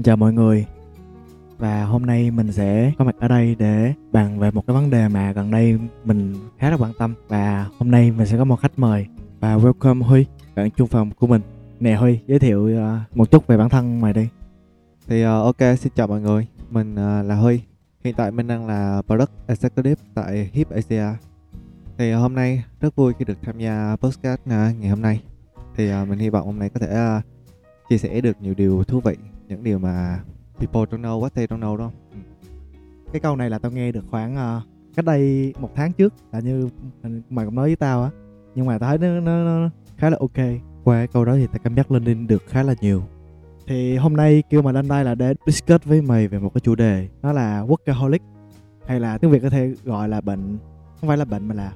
Xin chào mọi người Và hôm nay mình sẽ có mặt ở đây để bàn về một cái vấn đề mà gần đây mình khá là quan tâm Và hôm nay mình sẽ có một khách mời Và welcome Huy, bạn chung phòng của mình Nè Huy, giới thiệu ờ, một chút về bản thân mày đi Thì ờ, ok, xin chào mọi người. Mình ờ, là Huy. Hiện tại mình đang là Product Executive tại HIP Asia. Thì hôm nay rất vui khi được tham gia podcast ngày hôm nay. Thì mình hy vọng hôm nay có thể chia sẻ được nhiều điều thú vị, những điều mà people don't know what they don't know đó. Ừ. Cái câu này là tao nghe được khoảng ờ, cách đây một tháng trước Là như mày cũng nói với tao á Nhưng mà tao thấy nó, nó, nó khá là ok Qua cái câu đó thì tao cảm giác lên lên được khá là nhiều Thì hôm nay kêu mày lên đây là để discuss với mày về một cái chủ đề Đó là workaholic Hay là tiếng Việt có thể gọi là bệnh Không phải là bệnh mà là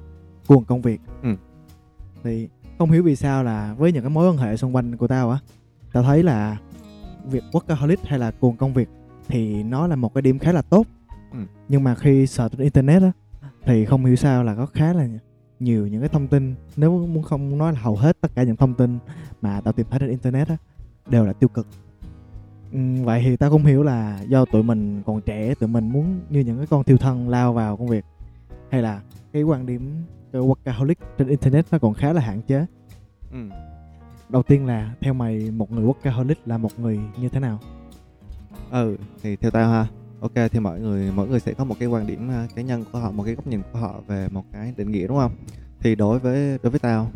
cuồng công việc Ừ. Thì không hiểu vì sao là với những cái mối quan hệ xung quanh của tao á Tao thấy là việc workaholic hay là cuồng công việc Thì nó là một cái điểm khá là tốt Ừ. Nhưng mà khi search trên internet á Thì không hiểu sao là có khá là nhiều những cái thông tin Nếu muốn không nói là hầu hết tất cả những thông tin mà tao tìm thấy trên internet á Đều là tiêu cực Ừm, Vậy thì tao không hiểu là do tụi mình còn trẻ Tụi mình muốn như những cái con thiêu thân lao vào công việc Hay là cái quan điểm workaholic trên internet nó còn khá là hạn chế Ừ. Đầu tiên là theo mày một người workaholic là một người như thế nào? ừ, thì theo tao ha. Ok, thì mọi người mỗi người sẽ có một cái quan điểm à, cá nhân của họ, một cái góc nhìn của họ về một cái định nghĩa đúng không? Thì đối với đối với tao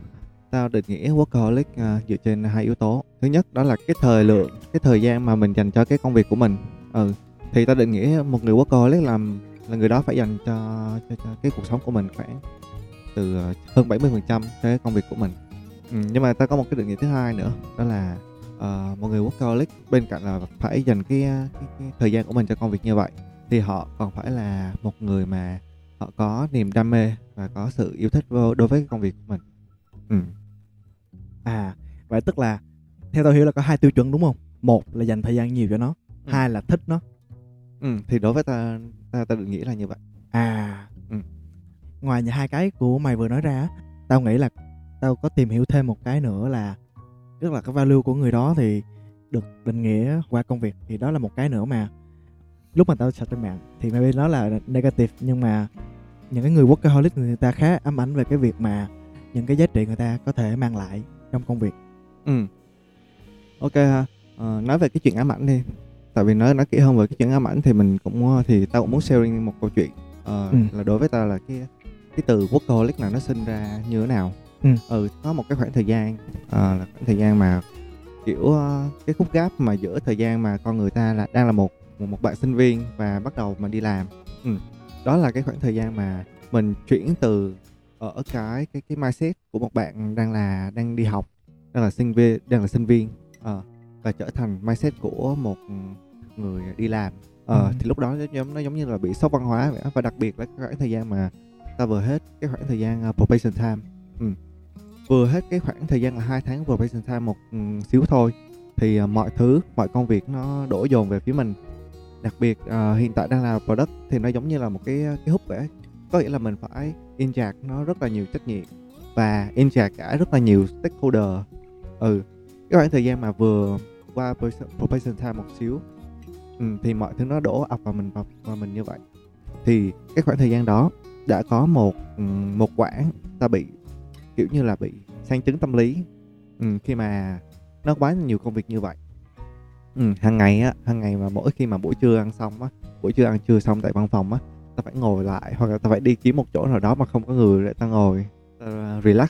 tao định nghĩa workaholic uh, à, dựa trên hai yếu tố thứ nhất đó là cái thời lượng cái thời gian mà mình dành cho cái công việc của mình ừ thì tao định nghĩa một người workaholic làm là người đó phải dành cho cho, cho cái cuộc sống của mình khoảng từ à, hơn 70% cho cái công việc của mình ừ, nhưng mà tao có một cái định nghĩa thứ hai nữa đó là ờ, một người workaholic bên cạnh là phải dành cái, cái, cái thời gian của mình cho công việc như vậy thì họ còn phải là một người mà họ có niềm đam mê và có sự yêu thích vô- đối với công việc của mình ừ À, vậy tức là theo tao hiểu là có hai tiêu chuẩn đúng không? Một là dành thời gian nhiều cho nó, Ừ. hai là thích nó. Ừ, thì đối với ta ta, ta định nghĩa là như vậy. À, Ừ. ngoài những hai cái của mày vừa nói ra, tao nghĩ là tao có tìm hiểu thêm một cái nữa là tức là cái value của người đó thì được định nghĩa qua công việc thì đó là một cái nữa mà lúc mà tao search trên mạng thì maybe nó là negative nhưng mà những cái người workaholic người ta khá ám ảnh về cái việc mà những cái giá trị người ta có thể mang lại trong công việc Ừ. Ok ha. Ờ, nói về cái chuyện ám ảnh đi. Tại vì nói nói kỹ hơn về cái chuyện ám ảnh thì mình cũng ờ, thì tao cũng muốn sharing một câu chuyện. Ờ, Ừ. là đối với tao là cái cái từ workaholic là nó sinh ra như thế nào. Ừ. có một cái khoảng thời gian ờ, là khoảng thời gian mà kiểu ờ, cái khúc gap mà giữa thời gian mà con người ta là đang là một một, một bạn sinh viên và bắt đầu mà đi làm. Ừ. Đó là cái khoảng thời gian mà mình chuyển từ ở cái cái cái mindset của một bạn đang là đang đi học đang là sinh viên đang là sinh viên ờ, và trở thành mindset của một người đi làm ờ, Ừ. thì lúc đó nó giống nó giống như là bị sốc văn hóa vậy và đặc biệt là cái khoảng thời gian mà ta vừa hết cái khoảng thời gian uh, probation time ừ vừa hết cái khoảng thời gian là hai tháng probation time một ừ, xíu thôi. Thì à, mọi thứ mọi công việc nó đổ dồn về phía mình. Đặc biệt uh, hiện tại đang là product thì nó giống như là một cái à, cái hút vậy có nghĩa là mình phải in chạc nó rất là nhiều trách nhiệm và in chạc cả rất là nhiều stakeholder. Ừ cái khoảng thời gian mà vừa qua probation- time một xíu ừ, thì mọi thứ nó đổ ập vào mình vào, vào mình như vậy. Thì cái khoảng thời gian đó đã có một ừ, một quãng ta bị kiểu như là bị sang chứng tâm lý. Ừ, khi mà nó quá nhiều công việc như vậy. Ừ, hàng ngày á hàng ngày mà mỗi khi mà buổi trưa ăn xong á buổi trưa ăn trưa xong tại văn phòng á ta phải ngồi lại hoặc là ta phải đi kiếm một chỗ nào đó mà không có người để ta ngồi ta à, relax.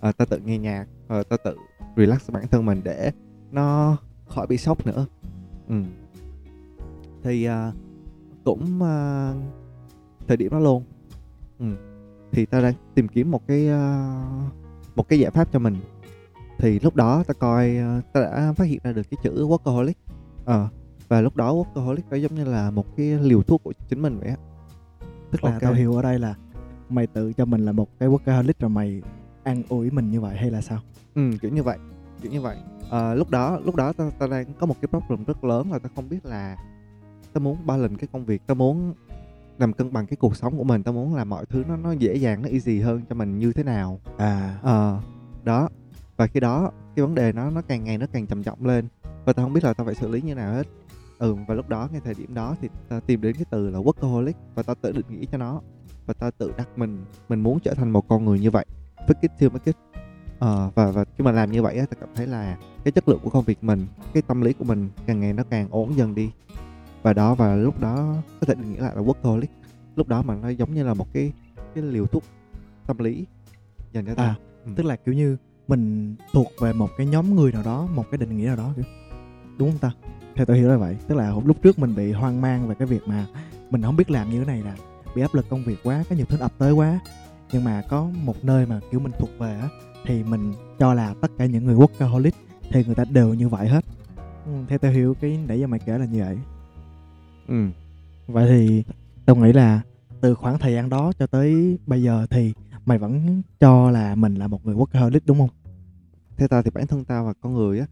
À, ta tự nghe nhạc à, ta tự relax bản thân mình để nó khỏi bị sốc nữa. Ừ. thì à, cũng à, thời điểm đó luôn. Ừ thì ta đang tìm kiếm một cái à, một cái giải pháp cho mình. Thì lúc đó ta coi à, ta đã phát hiện ra được cái chữ workaholic. Ờ, và lúc đó workaholic nó giống như là một cái liều thuốc của chính mình vậy á. Tức là Ok. tao hiểu ở đây là mày tự cho mình là một cái workaholic rồi mày an ủi mình như vậy hay là sao? Ừ kiểu như vậy kiểu như vậy. Ờ, lúc đó lúc đó tao tao đang có một cái problem rất lớn là tao không biết là tao muốn balance cái công việc tao muốn làm cân bằng cái cuộc sống của mình. Tao muốn làm mọi thứ nó nó dễ dàng nó easy hơn cho mình như thế nào. À. Ờ đó. Và khi đó cái vấn đề nó nó càng ngày nó càng trầm trọng lên. Và tao không biết là tao phải xử lý như nào hết. Ừ và lúc đó ngay thời điểm đó thì ta tìm đến cái từ là workaholic. Và ta tự định nghĩa cho nó. Và ta tự đặt mình mình muốn trở thành một con người như vậy. Với cái tiêu market ờ, và và khi mà làm như vậy á ta cảm thấy là cái chất lượng của công việc mình cái tâm lý của mình càng ngày nó càng ổn dần đi và đó và lúc đó có thể định nghĩa lại là workaholic. Lúc đó mà nó giống như là một cái cái liều thuốc tâm lý dành cho ta. À, Ừ. tức là kiểu như mình thuộc về một cái nhóm người nào đó một cái định nghĩa nào đó kiểu đúng không ta? Theo tôi hiểu là vậy. Tức là lúc trước mình bị hoang mang về cái việc mà mình không biết làm như thế này là bị áp lực công việc quá có nhiều thứ ập tới quá. Nhưng mà có một nơi mà kiểu mình thuộc về á thì mình cho là tất cả những người workaholic thì người ta đều như vậy hết. Ừ, theo tôi hiểu cái nãy giờ mày kể là như vậy ừ. vậy thì tôi nghĩ là từ khoảng thời gian đó cho tới bây giờ thì mày vẫn cho là mình là một người workaholic đúng không? Theo tao thì bản thân tao và con người á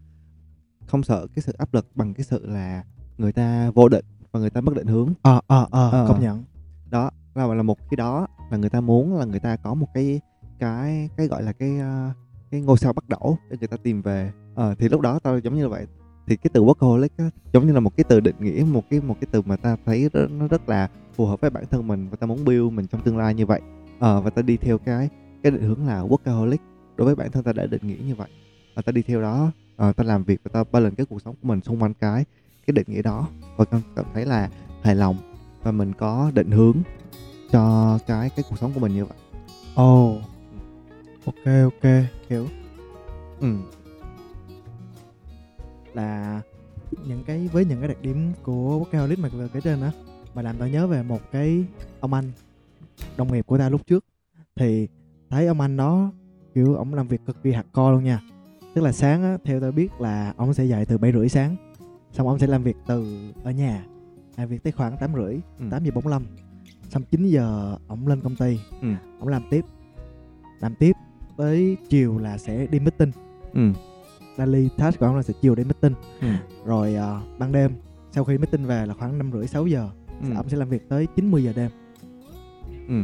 không sợ cái sự áp lực bằng cái sự là người ta vô định và người ta mất định hướng. Ờ ờ ờ Ờ. công nhận. Đó là là một cái đó là người ta muốn là người ta có một cái cái cái gọi là cái ờ, cái ngôi sao bắt đổ để người ta tìm về. Ờ, thì lúc đó tao giống như vậy thì cái từ workaholic á, giống như là một cái từ định nghĩa một cái một cái từ mà ta thấy rất, nó rất là phù hợp với bản thân mình và ta muốn build mình trong tương lai như vậy. Ờ, và ta đi theo cái cái định hướng là workaholic. Đối với bản thân ta đã định nghĩa như vậy và ta đi theo đó ờ, ta làm việc và ta balance cái cuộc sống của mình xung quanh cái cái định nghĩa đó. Và cảm cảm thấy là hài lòng và mình có định hướng cho cái cái cuộc sống của mình như vậy. Ồ. Ok ok hiểu. Ừ là những cái với những cái đặc điểm của workaholic mà vừa kể trên á mà làm tao nhớ về một cái ông anh đồng nghiệp của ta lúc trước. Thì thấy ông anh đó kiểu ông làm việc cực kỳ hardcore luôn nha. Tức là sáng á theo tao biết là ông sẽ dậy từ bảy rưỡi sáng xong ông sẽ làm việc từ ở nhà làm việc tới khoảng tám rưỡi Ừ. 8 giờ 45 xong 9 giờ ông lên công ty Ừ. ông làm tiếp. Làm tiếp tới chiều là sẽ đi meeting. Ừ daily task của ông là sẽ chiều đi meeting. Ừ. Rồi ờ, ban đêm sau khi meeting về là khoảng năm rưỡi sáu giờ ừ. ông sẽ làm việc tới 90 giờ đêm. Ừ.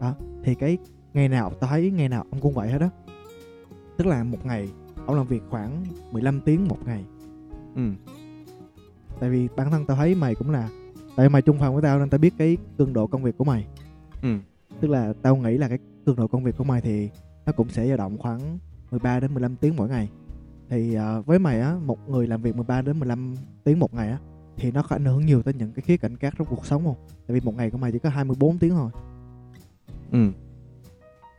Đó thì cái ngày nào tao thấy ngày nào ông cũng vậy hết đó tức là một ngày ông làm việc khoảng 15 tiếng một ngày. Ừ. Tại vì bản thân tao thấy mày cũng là tại mày chung phòng với tao nên tao biết cái cường độ công việc của mày. Ừ. Tức là tao nghĩ là cái cường độ công việc của mày thì nó cũng sẽ dao động khoảng 13 đến 15 tiếng mỗi ngày thì ờ, với mày á một người làm việc 13 đến 15 tiếng một ngày á thì nó có ảnh hưởng nhiều tới những cái khía cạnh khác trong cuộc sống không? Tại vì một ngày của mày chỉ có 24 tiếng thôi. Ừ.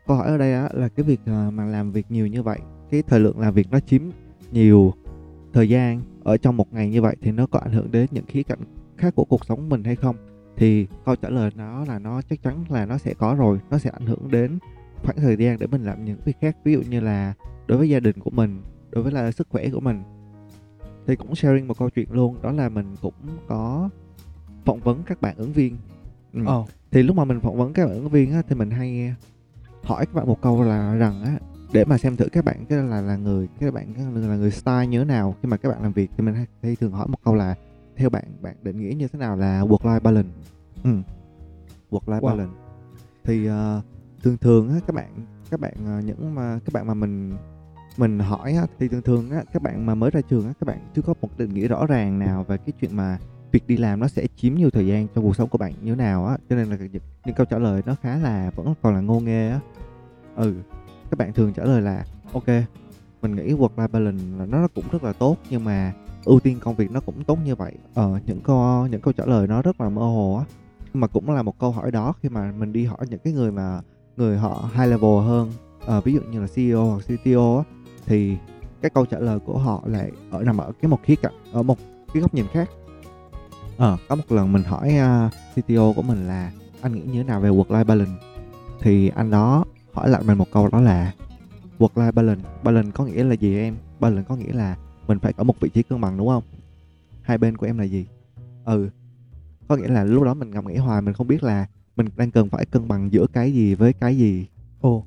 Câu hỏi ở đây á là cái việc à, mà làm việc nhiều như vậy cái thời lượng làm việc nó chiếm nhiều thời gian ở trong một ngày như vậy thì nó có ảnh hưởng đến những khía cạnh khác của cuộc sống mình hay không? Thì câu trả lời nó là nó chắc chắn là nó sẽ có rồi nó sẽ ảnh hưởng đến khoảng thời gian để mình làm những việc khác. Ví dụ như là đối với gia đình của mình đối với là sức khỏe của mình. Thì cũng sharing một câu chuyện luôn đó là mình cũng có phỏng vấn các bạn ứng viên. Ừ. Ồ. Thì lúc mà mình phỏng vấn các bạn ứng viên á, thì mình hay hỏi các bạn một câu là rằng á để mà xem thử các bạn cái là là người các bạn là người style như thế nào khi mà các bạn làm việc thì mình hay, hay thường hỏi một câu là theo bạn bạn định nghĩa như thế nào là work life balance? Ừ. work life Wow. balance. Thì ờ, thường thường á các bạn các bạn ờ, những mà các bạn mà mình mình hỏi á, thì thường thường á các bạn mà mới ra trường á các bạn chưa có một định nghĩa rõ ràng nào về cái chuyện mà việc đi làm nó sẽ chiếm nhiều thời gian trong cuộc sống của bạn như thế nào á. Cho nên là những, những câu trả lời nó khá là vẫn còn là ngô nghê á. Ừ các bạn thường trả lời là ok mình nghĩ work life balance là nó cũng rất là tốt nhưng mà ưu tiên công việc nó cũng tốt như vậy. Ờ những câu những câu trả lời nó rất là mơ hồ á. Nhưng mà cũng là một câu hỏi đó khi mà mình đi hỏi những cái người mà người họ high level hơn ờ, ví dụ như là CEO hoặc CTO á thì cái câu trả lời của họ lại ở nằm ở cái một khía cạnh ở một cái góc nhìn khác. Ờ có một lần mình hỏi à, uh, CTO của mình là anh nghĩ như thế nào về work life balance? Thì anh đó hỏi lại mình một câu đó là work life balance balance có nghĩa là gì em? Balance có nghĩa là mình phải ở một vị trí cân bằng đúng không? Hai bên của em là gì? Ừ có nghĩa là lúc đó mình ngầm nghĩ hoài mình không biết là mình đang cần phải cân bằng giữa cái gì với cái gì. Ồ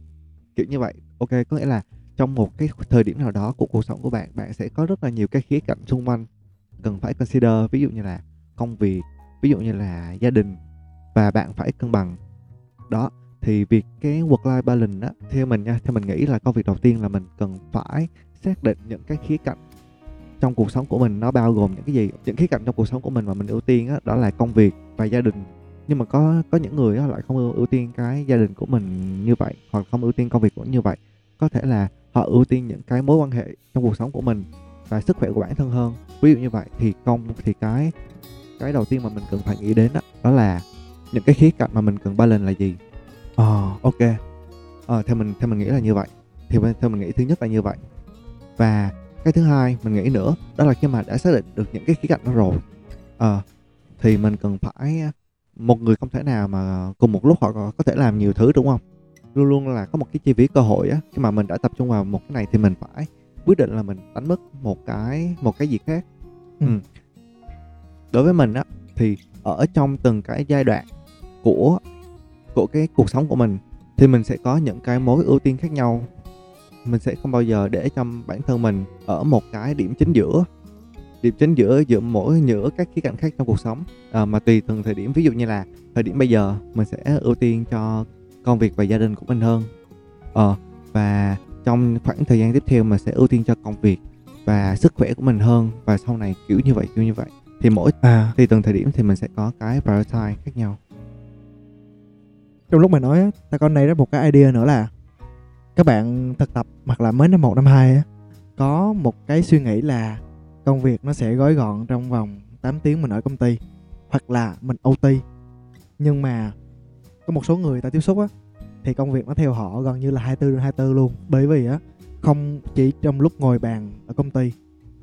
kiểu như vậy. Ok có nghĩa là trong một cái thời điểm nào đó của cuộc sống của bạn bạn sẽ có rất là nhiều cái khía cạnh xung quanh. Cần phải consider ví dụ như là công việc ví dụ như là gia đình và bạn phải cân bằng. Đó thì việc cái work life balance á theo mình nha theo mình nghĩ là công việc đầu tiên là mình cần phải xác định những cái khía cạnh trong cuộc sống của mình nó bao gồm những cái gì? Những khía cạnh trong cuộc sống của mình mà mình ưu tiên á đó là công việc và gia đình. Nhưng mà có có những người á lại không ưu, tiên cái gia đình của mình như vậy hoặc không ưu tiên công việc của như vậy. Có thể là họ ưu tiên những cái mối quan hệ trong cuộc sống của mình và sức khỏe của bản thân hơn. Ví dụ như vậy thì công thì cái cái đầu tiên mà mình cần phải nghĩ đến đó, đó là những cái khía cạnh mà mình cần balance là gì? Ờ ok. Ờ theo mình theo mình nghĩ là như vậy. Thì theo mình nghĩ thứ nhất là như vậy. Và cái thứ hai mình nghĩ nữa đó là khi mà đã xác định được những cái khía cạnh đó rồi ờ thì mình cần phải ờ, một người không thể nào mà cùng một lúc họ có thể làm nhiều thứ đúng không? Luôn luôn là có một cái chi phí cơ hội á khi mà mình đã tập trung vào một cái này thì mình phải quyết định là mình đánh mất một cái một cái gì khác ừ. ừ. đối với mình á thì ở trong từng cái giai đoạn của của cái cuộc sống của mình thì mình sẽ có những cái mối ưu tiên khác nhau mình sẽ không bao giờ để cho bản thân mình ở một cái điểm chính giữa điểm chính giữa giữa mỗi giữa các khía cạnh khác trong cuộc sống à, mà tùy từng thời điểm ví dụ như là thời điểm bây giờ mình sẽ ưu tiên cho công việc và gia đình của mình hơn. Ờ và trong khoảng thời gian tiếp theo mình sẽ ưu tiên cho công việc và sức khỏe của mình hơn. Và sau này kiểu như vậy kiểu như vậy. Thì mỗi à. thì từng thời điểm thì mình sẽ có cái prioritize khác nhau. Trong lúc mày nói ta có này ra một cái idea nữa là các bạn thực tập hoặc là mới năm một năm hai có một cái suy nghĩ là công việc nó sẽ gói gọn trong vòng 8 tiếng mình ở công ty hoặc là mình OT nhưng mà có một số người ta tiếp xúc á thì công việc nó theo họ gần như là 24 trên 24 luôn. Bởi vì á không chỉ trong lúc ngồi bàn ở công ty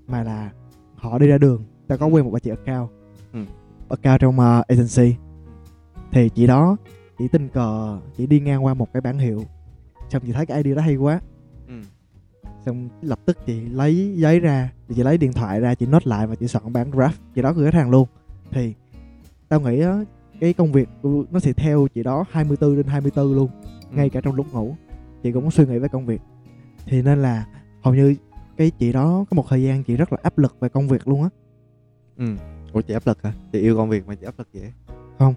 mà là họ đi ra đường ta có quen một bà chị account ừ. account trong uh, agency. Thì chị đó chỉ tình cờ chỉ đi ngang qua một cái bản hiệu. Xong chị thấy cái ID đó hay quá. Ừ. xong lập tức chị lấy giấy ra chị lấy điện thoại ra chị nốt lại và chị soạn bản draft. Chị đó gửi khách hàng luôn. Thì tao nghĩ á cái công việc nó sẽ theo chị đó 24 trên 24 luôn ừ. ngay cả trong lúc ngủ. Chị cũng có suy nghĩ về công việc. Thì nên là hầu như cái chị đó có một thời gian chị rất là áp lực về công việc luôn á. Ừ. Ủa chị áp lực hả? Chị yêu công việc mà chị áp lực vậy không.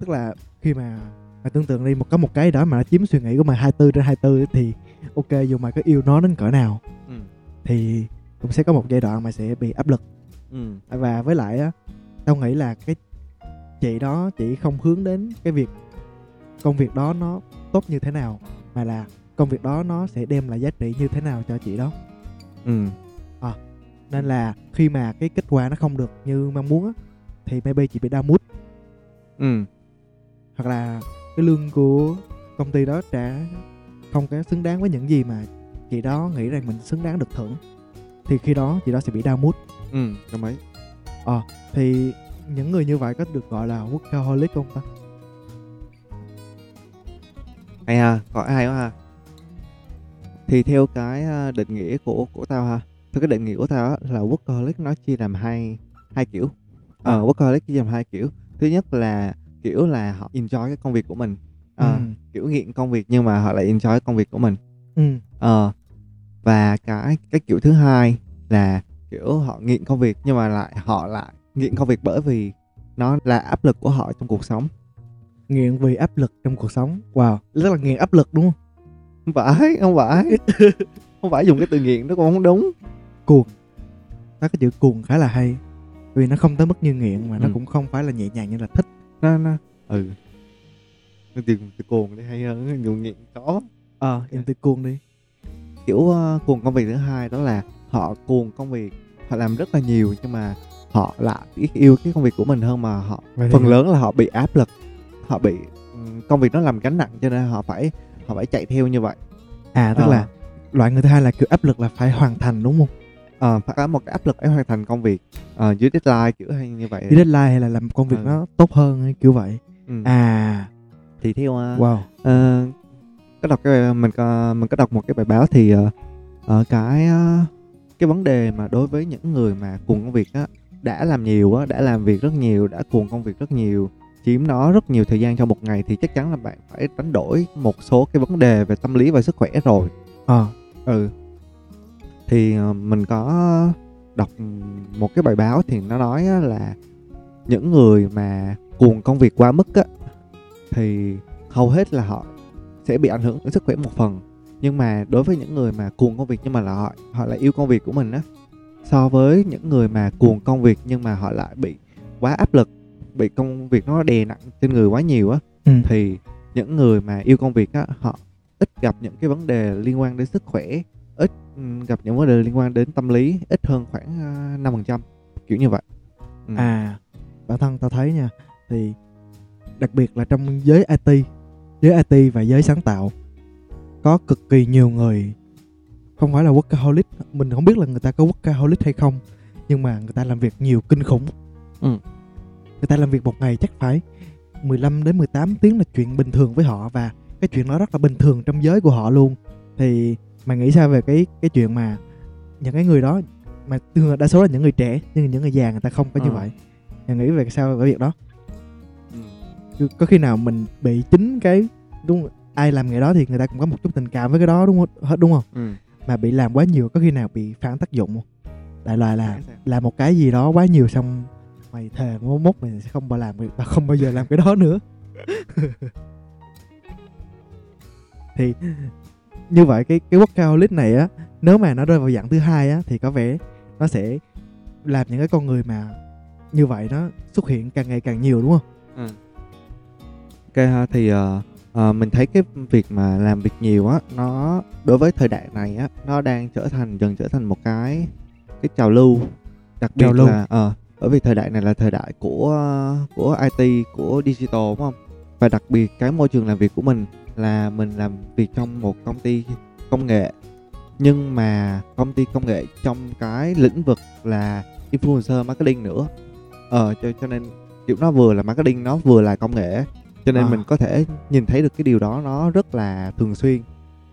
Tức là khi mà mày tưởng tượng đi một có một cái đó mà nó chiếm suy nghĩ của mày 24 trên 24 thì ok dù mày có yêu nó đến cỡ nào ừ. thì cũng sẽ có một giai đoạn mày sẽ bị áp lực. Ừ. và với lại á tao nghĩ là cái chị đó chỉ không hướng đến cái việc công việc đó nó tốt như thế nào mà là công việc đó nó sẽ đem lại giá trị như thế nào cho chị đó. Ừ. À, nên là khi mà cái kết quả nó không được như mong muốn á thì maybe chị bị đau mút ừ. Hoặc là cái lương của công ty đó trả không có xứng đáng với những gì mà chị đó nghĩ rằng mình xứng đáng được thưởng thì khi đó chị đó sẽ bị đau mút ừ đồng ý. Ờ à, thì những người như vậy có được gọi là workaholic không ta? Hay ha có ai quá ha. Thì theo cái ờ, định nghĩa của của tao ha theo cái định nghĩa của tao là workaholic nó chia làm hai hai kiểu. Ờ uh, workaholic chia làm hai kiểu. Thứ nhất là kiểu là họ enjoy cái công việc của mình. Uh, ừ. kiểu nghiện công việc nhưng mà họ lại enjoy công việc của mình. Ừ. uh, và cái cái kiểu thứ hai là kiểu họ nghiện công việc nhưng mà lại họ lại nghiện công việc bởi vì nó là áp lực của họ trong cuộc sống. Nghiện vì áp lực trong cuộc sống. Wow rất là nghiện áp lực đúng không? Không phải không phải. Không phải dùng cái từ nghiện nó cũng không đúng. Cuồng. Nó cái chữ cuồng khá là hay. Vì nó không tới mức như nghiện mà ừ. nó cũng không phải là nhẹ nhàng như là thích. Nó nó ừ. Nó từ từ cuồng đi hay hơn dùng nghiện có ờ à, em từ cuồng đi. Kiểu uh, cuồng công việc thứ hai đó là họ cuồng công việc. Họ làm rất là nhiều nhưng mà họ lại yêu cái công việc của mình hơn mà họ Vậy phần lớn là họ bị áp lực họ bị công việc nó làm gánh nặng cho nên họ phải họ phải chạy theo như vậy à tức à. là loại người thứ hai là kiểu áp lực là phải hoàn thành đúng không ờ à, phải có một cái áp lực để hoàn thành công việc à, dưới deadline kiểu hay như vậy dưới deadline hay là làm công việc à. nó tốt hơn hay kiểu vậy ừ. à thì theo uh, wow uh, có đọc cái mình có mình có đọc một cái bài báo thì uh, uh, cái uh, cái vấn đề mà đối với những người mà cùng công việc á đã làm nhiều á đã làm việc rất nhiều đã cuồng công việc rất nhiều chiếm nó rất nhiều thời gian trong một ngày thì chắc chắn là bạn phải đánh đổi một số cái vấn đề về tâm lý và sức khỏe rồi. À. ừ. Thì ờ, mình có đọc một cái bài báo thì nó nói là những người mà cuồng công việc quá mức á thì hầu hết là họ sẽ bị ảnh hưởng đến sức khỏe một phần. Nhưng mà đối với những người mà cuồng công việc nhưng mà là họ họ lại yêu công việc của mình á so với những người mà cuồng công việc nhưng mà họ lại bị quá áp lực bị công việc nó đè nặng trên người quá nhiều á ừ. thì những người mà yêu công việc á họ ít gặp những cái vấn đề liên quan đến sức khỏe ít ừ, gặp những vấn đề liên quan đến tâm lý ít hơn khoảng à, năm phần trăm kiểu như vậy Ừ. à bản thân tao thấy nha thì đặc biệt là trong giới IT giới IT và giới sáng tạo có cực kỳ nhiều người không phải là workaholic mình không biết là người ta có workaholic hay không nhưng mà người ta làm việc nhiều kinh khủng Ừ. người ta làm việc một ngày chắc phải 15 đến 18 tiếng là chuyện bình thường với họ và cái chuyện đó rất là bình thường trong giới của họ luôn thì mày nghĩ sao về cái cái chuyện mà những cái người đó mà thường đa số là những người trẻ nhưng những người già người ta không có như Ờ. vậy mày nghĩ về sao về việc đó Ừ. Có khi nào mình bị chính cái đúng ai làm nghề đó thì người ta cũng có một chút tình cảm với cái đó đúng không hết đúng không Ừ. mà bị làm quá nhiều có khi nào bị phản tác dụng không? Đại loại là làm một cái gì đó quá nhiều xong mày thề mốt mốt mày sẽ không bao làm và không bao giờ làm cái đó nữa. Thì như vậy cái cái workaholic này á nếu mà nó rơi vào dạng thứ hai á thì có vẻ nó sẽ làm những cái con người mà như vậy nó xuất hiện càng ngày càng nhiều đúng không? Ừ. Ok ha thì ờ, ờ, mình thấy cái việc mà làm việc nhiều á nó đối với thời đại này á nó đang trở thành dần trở thành một cái cái trào lưu. Đặc biệt Trào lưu. là ờ bởi vì thời đại này là thời đại của của IT của digital đúng không? Và đặc biệt cái môi trường làm việc của mình là mình làm việc trong một công ty công nghệ. Nhưng mà công ty công nghệ trong cái lĩnh vực là influencer marketing nữa. Ờ cho cho nên kiểu nó vừa là marketing nó vừa là công nghệ cho nên À. mình có thể nhìn thấy được cái điều đó nó rất là thường xuyên.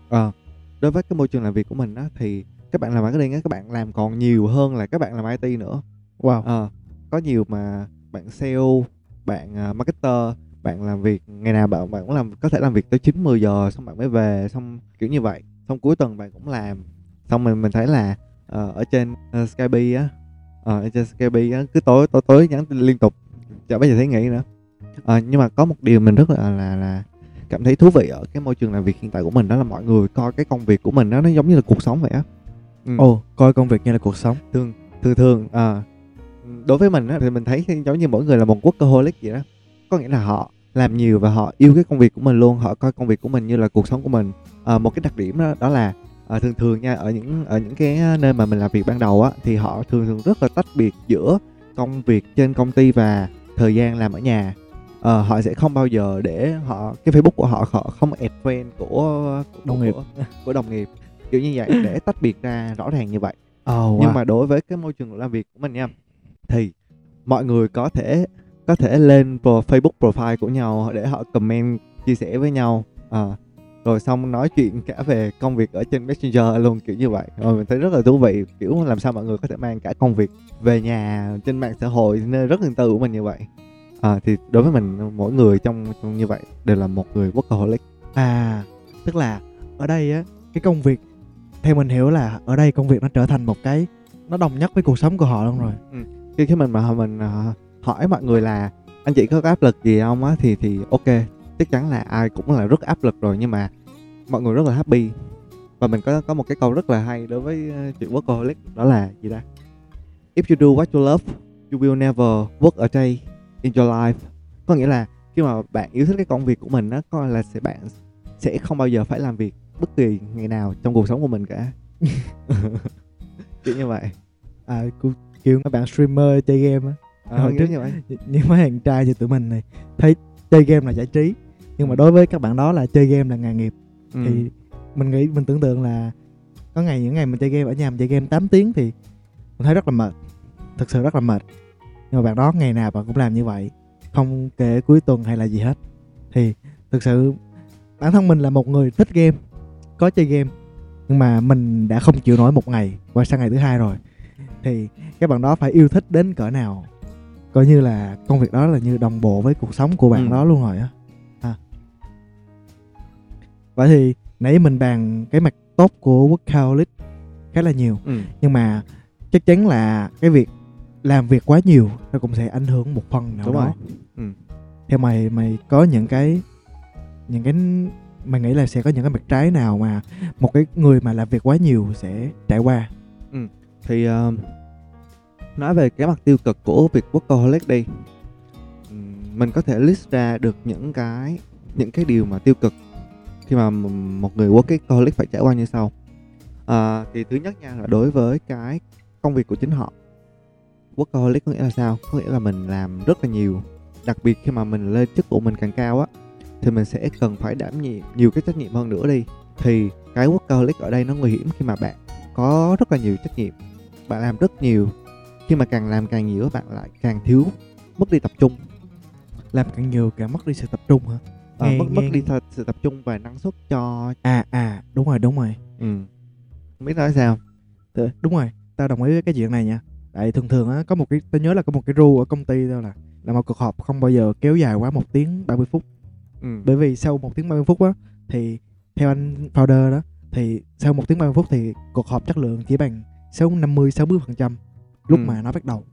Ờ đối với cái môi trường làm việc của mình á thì các bạn làm marketing á các bạn làm còn nhiều hơn là các bạn làm IT nữa. Wow. Ờ có nhiều mà bạn sale bạn à, marketer bạn làm việc ngày nào bạn bạn cũng làm có thể làm việc tới 9 10 giờ xong bạn mới về xong kiểu như vậy. Xong cuối tuần bạn cũng làm. Xong mình mình thấy là ờ, ở trên uh, Skype á ờ, ở trên Skype á cứ tối tối tối nhắn liên tục. Chả bao giờ thấy nghỉ nữa Ờ, nhưng mà có một điều mình rất là là là cảm thấy thú vị ở cái môi trường làm việc hiện tại của mình đó là mọi người coi cái công việc của mình đó nó giống như là cuộc sống vậy á. Ừ. Ồ coi công việc như là cuộc sống. Thường thường à, đối với mình á, thì mình thấy giống như mỗi người là một workaholic vậy đó. Có nghĩa là họ làm nhiều và họ yêu cái công việc của mình luôn họ coi công việc của mình như là cuộc sống của mình. À, một cái đặc điểm đó, đó là à, thường thường nha ở những ở những cái nơi mà mình làm việc ban đầu á thì họ thường thường rất là tách biệt giữa công việc trên công ty và thời gian làm ở nhà Ờ, họ sẽ không bao giờ để họ cái Facebook của họ họ không add friend của, của Đồng nghiệp. của, của đồng nghiệp. Kiểu như vậy để tách biệt ra rõ ràng như vậy. Ồ nhưng mà đối với cái môi trường làm việc của mình nha thì mọi người có thể có thể lên pro Facebook profile của nhau để họ comment chia sẻ với nhau. Ờ, rồi xong nói chuyện cả về công việc ở trên Messenger luôn kiểu như vậy. Rồi mình thấy rất là thú vị kiểu làm sao mọi người có thể mang cả công việc về nhà trên mạng xã hội nơi rất riêng tư của mình như vậy Ờ, thì đối với mình mỗi người trong, trong như vậy đều là một người workaholic. À tức là ở đây á cái công việc theo mình hiểu là ở đây công việc nó trở thành một cái nó đồng nhất với cuộc sống của họ luôn rồi. Khi khi mình mà mình ờ, hỏi mọi người là anh chị có áp lực gì không á? thì thì ok chắc chắn là ai cũng là rất áp lực rồi nhưng mà mọi người rất là happy. Và mình có có một cái câu rất là hay đối với ờ, chuyện workaholic đó là gì ta? If you do what you love you will never work a day in your life. Có nghĩa là khi mà bạn yêu thích cái công việc của mình á có là sẽ bạn sẽ không bao giờ phải làm việc bất kỳ ngày nào trong cuộc sống của mình cả. Kiểu như vậy. À kiểu các bạn streamer chơi game á. Ờ, Hồi trước- như vậy. những mấy thằng trai như tụi mình này thấy chơi game là giải trí. Nhưng mà đối với các bạn đó là chơi game là nghề nghiệp. Ừ. thì mình nghĩ mình tưởng tượng là có ngày những ngày mình chơi game ở nhà mình chơi game 8 tiếng thì mình thấy rất là mệt. Thực sự rất là mệt nhưng mà bạn đó ngày nào bạn cũng làm như vậy. Không kể cuối tuần hay là gì hết. Thì thực sự bản thân mình là một người thích game có chơi game. Nhưng mà mình đã không chịu nổi một ngày qua sang ngày thứ hai rồi. Thì các bạn đó phải yêu thích đến cỡ nào. Coi như là công việc đó là như đồng bộ với cuộc sống của bạn Ừ. đó luôn rồi á. À. vậy thì nãy mình bàn cái mặt tốt của workaholic khá là nhiều. Ừ. nhưng mà chắc chắn là cái việc làm việc quá nhiều nó cũng sẽ ảnh hưởng một phần nào Đúng đó. rồi. Ừ. theo mày mày có những cái những cái mày nghĩ là sẽ có những cái mặt trái nào mà một cái người mà làm việc quá nhiều sẽ trải qua? Thì ờ, nói về cái mặt tiêu cực của việc workaholic đi. Ừm, mình có thể list ra được những cái những cái điều mà tiêu cực khi mà một người workaholic phải trải qua như sau. À, thì thứ nhất nha là đối với cái công việc của chính họ workaholic có nghĩa là sao? Có nghĩa là mình làm rất là nhiều. Đặc biệt khi mà mình lên chức vụ mình càng cao á thì mình sẽ cần phải đảm nhiệm nhiều cái trách nhiệm hơn nữa đi. Thì cái workaholic ở đây nó nguy hiểm khi mà bạn có rất là nhiều trách nhiệm bạn làm rất nhiều. Khi mà càng làm càng nhiều bạn lại càng thiếu mất đi tập trung. Làm càng nhiều càng mất đi sự tập trung hả? À, Nghe- mất mất nghe- đi th- sự tập trung và năng suất cho à à đúng rồi đúng rồi. Ừ. không biết nói sao. Tự- đúng rồi tao đồng ý với cái chuyện này nha tại thường thường á có một cái tao nhớ là có một cái rule ở công ty tao là là một cuộc họp không bao giờ kéo dài quá một tiếng 30 phút. Ừ. bởi vì sau một tiếng 30 phút á thì theo anh founder đó thì sau một tiếng 30 phút thì cuộc họp chất lượng chỉ bằng 6 50 60 phần trăm lúc Ừ. mà nó bắt đầu.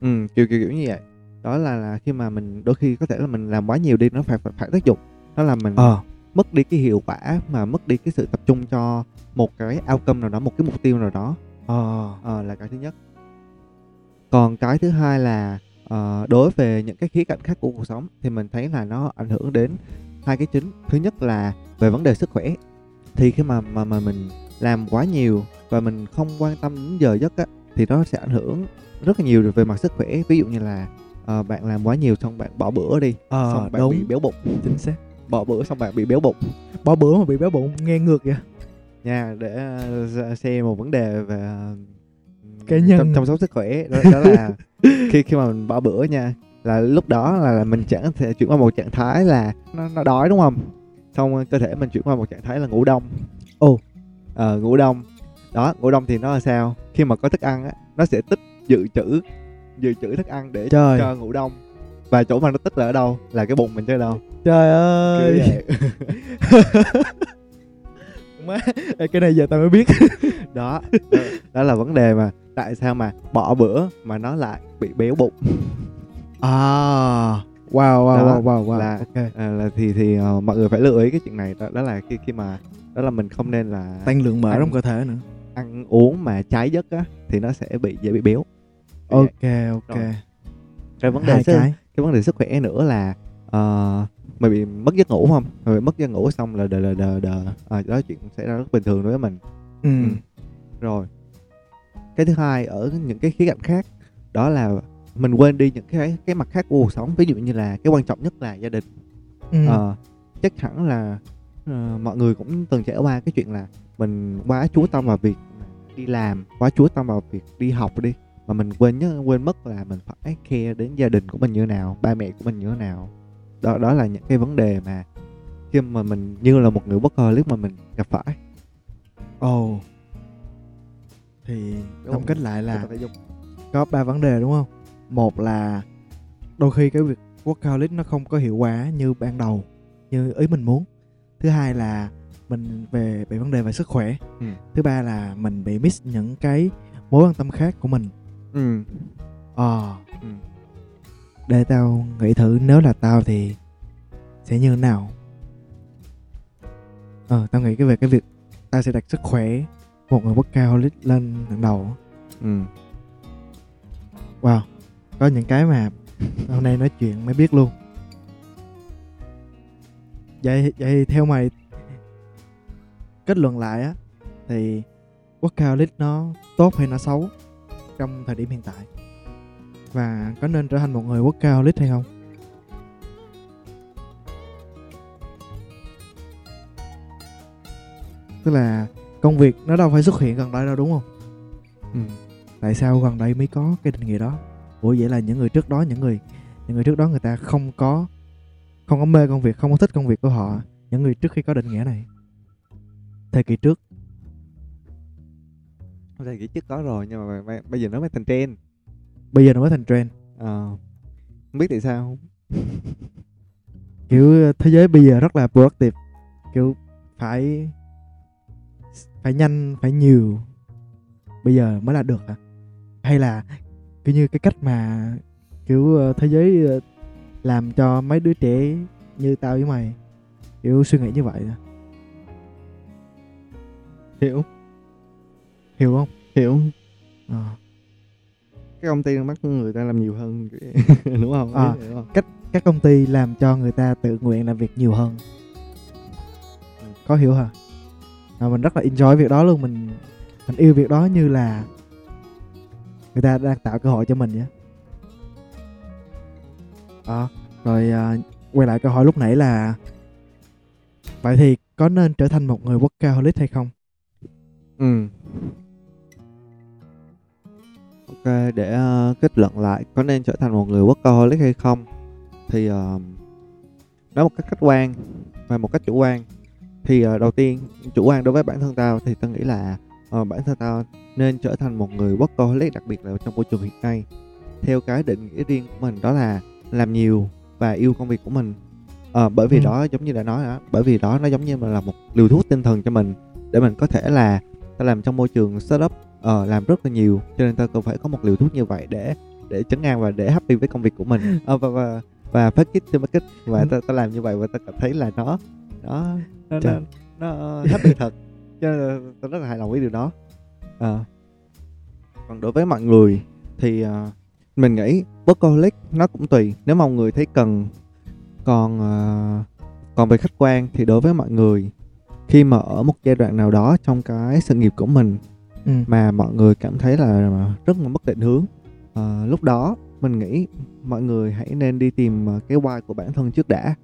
Ừ kiểu kiểu kiểu như vậy. Đó là là khi mà mình đôi khi có thể là mình làm quá nhiều đi nó phải phải, phải tác dụng. Đó là mình ờ. mất đi cái hiệu quả mà mất đi cái sự tập trung cho một cái outcome nào đó một cái mục tiêu nào đó. Ờ. Ờ, là cái thứ nhất còn cái thứ hai là ờ, đối về những cái khía cạnh khác của cuộc sống thì mình thấy là nó ảnh hưởng đến hai cái chính. Thứ nhất là về vấn đề sức khỏe. Thì khi mà mà mà mình làm quá nhiều và mình không quan tâm đến giờ giấc á thì nó sẽ ảnh hưởng rất là nhiều về mặt sức khỏe. Ví dụ như là ờ, bạn làm quá nhiều xong bạn bỏ bữa đi ờ xong bạn đúng. bị béo bụng. Chính xác. Bỏ bữa xong bạn bị béo bụng. Bỏ bữa mà bị béo bụng nghe ngược vậy. Nha để ra- xem một vấn đề về ờ, Cá nhân. chăm, chăm sóc sức khỏe đó, đó là khi khi mà mình bỏ bữa nha là lúc đó là, là mình chẳng thể chuyển qua một trạng thái là nó, nó đói đúng không? Xong ờ, cơ thể mình chuyển qua một trạng thái là ngủ đông. Ồ. ờ, ngủ đông. Đó ngủ đông thì nó là sao? Khi mà có thức ăn á nó sẽ tích dự trữ dự trữ thức ăn để Trời. cho ngủ đông. Và chỗ mà nó tích là ở đâu? Là cái bụng mình chứ đâu? Trời ơi. má cái này giờ tao mới biết. Đó đó là vấn đề mà tại sao mà bỏ bữa mà nó lại bị béo bụng? À. Wow wow Đó wow wow wow. là- ok. à, là thì thì ờ, mọi người phải lưu ý cái chuyện này. Đó, đó là khi khi mà đó là mình không nên là tăng lượng mỡ Ăn. trong cơ thể nữa. ăn uống mà trái giấc á thì nó sẽ bị dễ bị béo. Ok ok. Rồi. cái vấn đề hai sức, cái. cái vấn đề sức khỏe nữa là ờ, mày bị mất giấc ngủ không? Mày bị mất giấc ngủ xong là đờ đờ đờ đờ. À, đó chuyện xảy ra rất bình thường đối với mình. Ừ. Ừ. rồi cái thứ hai ở những cái khía cạnh khác đó là mình quên đi những cái cái mặt khác của cuộc sống. Ví dụ như là cái quan trọng nhất là gia đình. Ừ. Ờ, chắc hẳn là ờ, mọi người cũng từng trải qua cái chuyện là mình quá chú tâm vào việc đi làm quá chú tâm vào việc đi học đi mà mình quên nhớ quên mất là mình phải care đến gia đình của mình như thế nào ba mẹ của mình như thế nào. Đó đó là những cái vấn đề mà khi mà mình như là một người workaholic mà mình gặp phải. Ồ thì Đúng tổng kết lại là có ba vấn đề đúng không? Một là đôi khi cái việc workaholic nó không có hiệu quả như ban đầu như ý mình muốn. Thứ hai là mình về bị vấn đề về sức khỏe. Ừ. thứ ba là mình bị miss những cái mối quan tâm khác của mình. Ừ. ờ. Ừ. để tao nghĩ thử nếu là tao thì sẽ như thế nào? Ờ tao nghĩ cái về cái việc tao sẽ đặt sức khỏe một người workaholic lên hàng đầu Ừ. Wow, có những cái mà hôm nay nói chuyện mới biết luôn. Vậy vậy theo mày kết luận lại á thì workaholic nó tốt hay nó xấu trong thời điểm hiện tại? Và có nên trở thành một người workaholic hay không? Tức là công việc nó đâu phải xuất hiện gần đây đâu đúng không? Ừ. tại sao gần đây mới có cái định nghĩa đó? Ủa vậy là những người trước đó những người những người trước đó người ta không có không có mê công việc không có thích công việc của họ. Những người trước khi có định nghĩa này. Thời kỳ trước. Không thể trước có rồi nhưng mà bây- bây giờ nó mới thành trend. Bây giờ nó mới thành trend. Ờ. không biết tại sao. Kiểu thế giới bây giờ rất là proactive. Kiểu phải phải nhanh phải nhiều. Bây giờ mới là được à hay là kiểu như cái cách mà kiểu ờ, thế giới ờ, làm cho mấy đứa trẻ như tao với mày kiểu suy nghĩ như vậy à. hiểu. Hiểu không? Hiểu. Ờ. cái công ty đang bắt người ta làm nhiều hơn đúng không? À. Hiểu không? Các công ty làm cho người ta tự nguyện làm việc nhiều hơn. Có hiểu hả và mình rất là enjoy việc đó luôn. Mình mình yêu việc đó như là người ta đang tạo cơ hội cho mình vậy à, rồi à, quay lại câu hỏi lúc nãy là vậy thì có nên trở thành một người workaholic hay không? Ừ. Ok để uh, kết luận lại có nên trở thành một người workaholic hay không thì uh, nói một cách khách quan và một cách chủ quan thì ờ, đầu tiên chủ quan đối với bản thân tao thì tao nghĩ là ờ, bản thân tao nên trở thành một người workaholic đặc biệt là trong môi trường hiện nay. Theo cái định nghĩa riêng của mình đó là làm nhiều và yêu công việc của mình. Ờ, bởi vì Ừ. đó giống như đã nói đó bởi vì đó nó giống như là một liều thuốc tinh thần cho mình để mình có thể là ta làm trong môi trường startup ờ, làm rất là nhiều. Cho nên ta cần phải có một liều thuốc như vậy để để chấn an và để happy với công việc của mình. Ờ, và và và phát kích to market. Và ta, ta làm như vậy và ta cảm thấy là nó nó nó nó, Trời. nó happy thật cho nên ta rất là hài lòng với điều đó Ờ. còn đối với mọi người thì ờ, mình nghĩ workaholic nó cũng tùy nếu mà mọi người thấy cần còn ờ, còn về khách quan thì đối với mọi người khi mà ở một giai đoạn nào đó trong cái sự nghiệp của mình ừ. mà mọi người cảm thấy là rất là mất định hướng Ờ, lúc đó mình nghĩ mọi người hãy nên đi tìm cái why của bản thân trước đã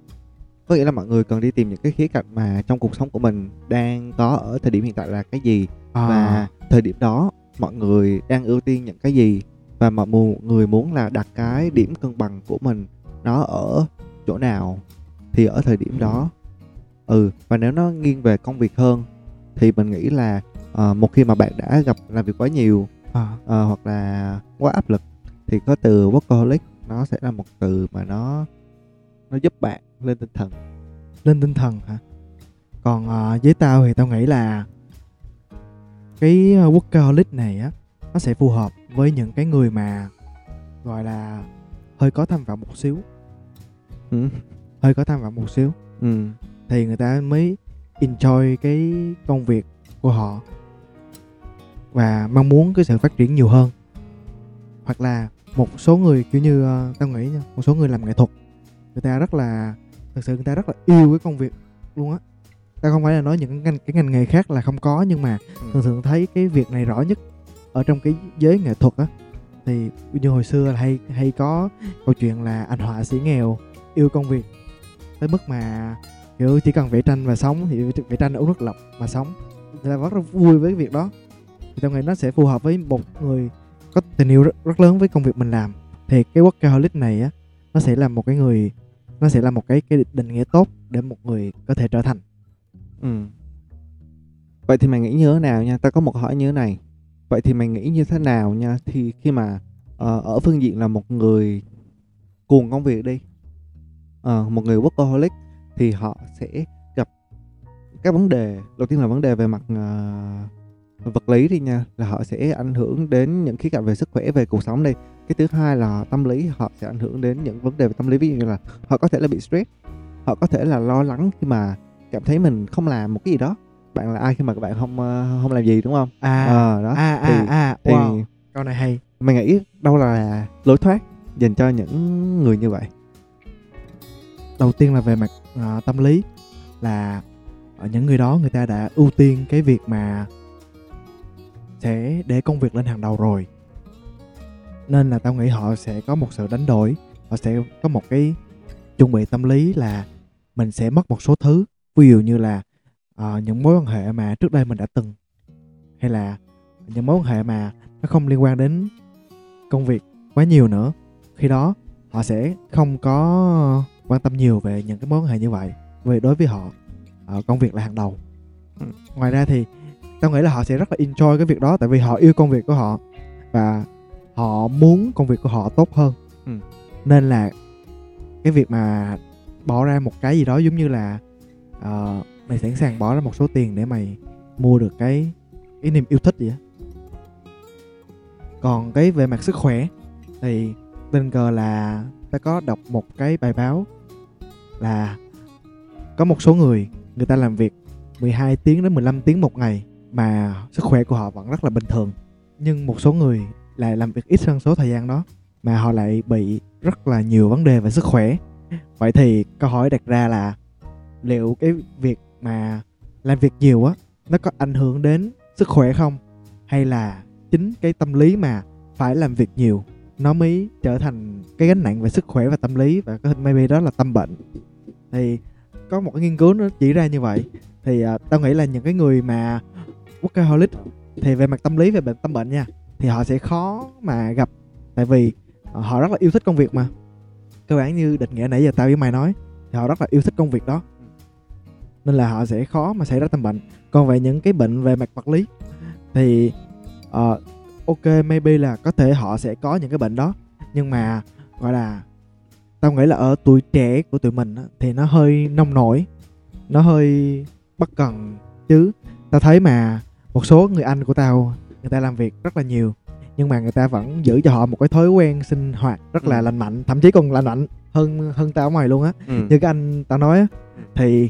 có nghĩa là mọi người cần đi tìm những cái khía cạnh mà trong cuộc sống của mình đang có ở thời điểm hiện tại là cái gì à, và thời điểm đó mọi người đang ưu tiên những cái gì và mọi người muốn là đặt cái điểm cân bằng của mình nó ở chỗ nào thì ở thời điểm đó. Ừ và nếu nó nghiêng về công việc hơn thì mình nghĩ là ờ, một khi mà bạn đã gặp làm việc quá nhiều à, ờ, hoặc là quá áp lực thì có từ workaholic nó sẽ là một từ mà nó nó giúp bạn lên tinh thần. Lên tinh thần hả? Còn à, với tao thì tao nghĩ là cái à, workaholic này á nó sẽ phù hợp với những cái người mà gọi là hơi có tham vọng một xíu. Ừ. hơi có tham vọng một xíu. Ừ. thì người ta mới enjoy cái công việc của họ. Và mong muốn cái sự phát triển nhiều hơn. Hoặc là một số người kiểu như ờ, tao nghĩ nha một số người làm nghệ thuật người ta rất là thực sự người ta rất là yêu cái công việc luôn á. Tao không phải là nói những cái ngành cái ngành nghề khác là không có nhưng mà thường thường thấy cái việc này rõ nhất ở trong cái giới nghệ thuật á. Thì như hồi xưa là hay hay có câu chuyện là anh họa sĩ nghèo yêu công việc tới mức mà kiểu chỉ cần vẽ tranh và sống thì vẽ tranh uống nước lọc mà sống. Người ta rất là vui với cái việc đó. Thì tao nghĩ nó sẽ phù hợp với một người có tình yêu rất, rất lớn với công việc mình làm. Thì cái workaholic này á nó sẽ là một cái người nó sẽ là một cái cái định nghĩa tốt để một người có thể trở thành Ừ. Vậy thì mày nghĩ như thế nào nha? Ta có một hỏi như thế này. Vậy thì mày nghĩ như thế nào nha? Thì khi mà uh, ở phương diện là một người cuồng công việc đi, uh, một người workaholic thì họ sẽ gặp các vấn đề. Đầu tiên là vấn đề về mặt uh, vật lý đi nha, là họ sẽ ảnh hưởng đến những khía cạnh về sức khỏe, về cuộc sống đi. Cái thứ hai là tâm lý, họ sẽ ảnh hưởng đến những vấn đề về tâm lý. Ví dụ như là họ có thể là bị stress, họ có thể là lo lắng khi mà cảm thấy mình không làm một cái gì đó. Bạn là ai khi mà các bạn không ờ, không làm gì đúng không? À Ờ, đó. à à thì, à thì wow câu này hay. mày nghĩ đâu là lối thoát dành cho những người như vậy? Đầu tiên là về mặt à, tâm lý là ở những người đó người ta đã ưu tiên cái việc mà sẽ để công việc lên hàng đầu rồi. Nên là tao nghĩ họ sẽ có một sự đánh đổi họ sẽ có một cái chuẩn bị tâm lý là mình sẽ mất một số thứ. Ví dụ như là uh, những mối quan hệ mà trước đây mình đã từng hay là những mối quan hệ mà nó không liên quan đến công việc quá nhiều nữa khi đó họ sẽ không có quan tâm nhiều về những cái mối quan hệ như vậy. Vì đối với họ uh, công việc là hàng đầu. Ừ. ngoài ra thì tao nghĩ là họ sẽ rất là enjoy cái việc đó tại vì họ yêu công việc của họ và họ muốn công việc của họ tốt hơn. Ừ. nên là cái việc mà bỏ ra một cái gì đó giống như là ờ, mày sẵn sàng bỏ ra một số tiền để mày mua được cái cái niềm yêu thích gì á. Còn cái về mặt sức khỏe thì tình cờ là ta có đọc một cái bài báo là có một số người người ta làm việc 12 tiếng đến 15 tiếng một ngày mà sức khỏe của họ vẫn rất là bình thường. Nhưng một số người lại làm việc ít hơn số thời gian đó mà họ lại bị rất là nhiều vấn đề về sức khỏe. Vậy thì câu hỏi đặt ra là liệu cái việc mà làm việc nhiều á nó có ảnh hưởng đến sức khỏe không? Hay là chính cái tâm lý mà phải làm việc nhiều nó mới trở thành cái gánh nặng về sức khỏe và tâm lý và có maybe đó là tâm bệnh? Thì có một cái nghiên cứu nó chỉ ra như vậy. Thì uh, tao nghĩ là những cái người mà workaholic thì về mặt tâm lý về bệnh tâm bệnh nha thì họ sẽ khó mà gặp. Tại vì ờ, họ rất là yêu thích công việc mà. Cơ bản như định nghĩa nãy giờ tao với mày nói thì họ rất là yêu thích công việc đó. Nên là họ sẽ khó mà xảy ra tâm bệnh. Còn về những cái bệnh về mặt vật lý thì uh, ok maybe là có thể họ sẽ có những cái bệnh đó. Nhưng mà gọi là tao nghĩ là ở tuổi trẻ của tụi mình á, thì nó hơi nông nổi nó hơi bất cần chứ tao thấy mà một số người anh của tao người ta làm việc rất là nhiều nhưng mà người ta vẫn giữ cho họ một cái thói quen sinh hoạt rất là Ừ. lành mạnh thậm chí còn lành mạnh hơn hơn tao ở ngoài luôn á ừ. như cái anh tao nói á thì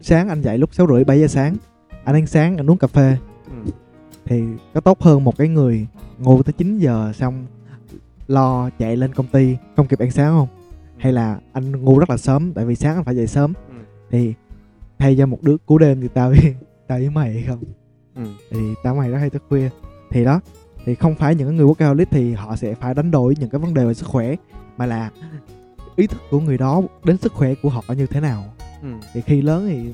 sáng anh dậy lúc sáu rưỡi bảy giờ sáng anh ăn sáng anh uống cà phê Ừ. thì có tốt hơn một cái người ngủ tới 9 giờ xong lo chạy lên công ty không kịp ăn sáng không hay là anh ngủ rất là sớm tại vì sáng anh phải dậy sớm Ừ. thì thay cho một đứa cú đêm thì tao với mày không? Ừ. thì tao mày rất hay thức khuya. Thì đó thì không phải những người workaholic thì họ sẽ phải đánh đổi những cái vấn đề về sức khỏe mà là ý thức của người đó đến sức khỏe của họ như thế nào. Ừ. thì khi lớn thì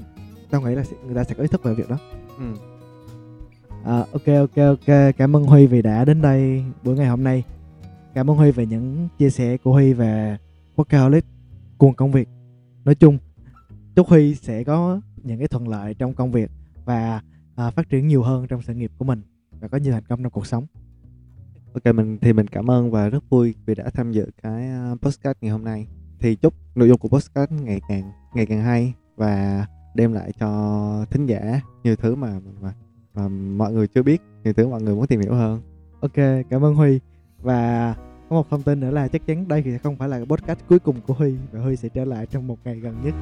tao nghĩ là người ta sẽ có ý thức về việc đó. Ừ. À, ok ok ok. Cảm ơn Huy vì đã đến đây buổi ngày hôm nay. Cảm ơn Huy về những chia sẻ của Huy về workaholic cuồng công việc. Nói chung chúc Huy sẽ có những cái thuận lợi trong công việc và à, phát triển nhiều hơn trong sự nghiệp của mình và có nhiều thành công trong cuộc sống Ok mình thì mình cảm ơn và rất vui vì đã tham dự cái uh, podcast ngày hôm nay. Thì chúc nội dung của podcast ngày càng ngày càng hay và đem lại cho thính giả nhiều thứ mà mà, mà mọi người chưa biết, nhiều thứ mọi người muốn tìm hiểu hơn. ok cảm ơn Huy và có một thông tin nữa là chắc chắn đây thì không phải là podcast cuối cùng của Huy và Huy sẽ trở lại trong một ngày gần nhất